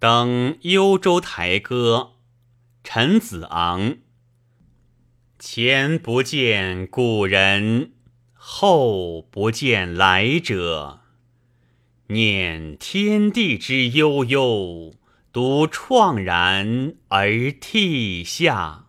登幽州台歌陈子昂。前不见古人后不见来者念天地之悠悠独怆然而涕下。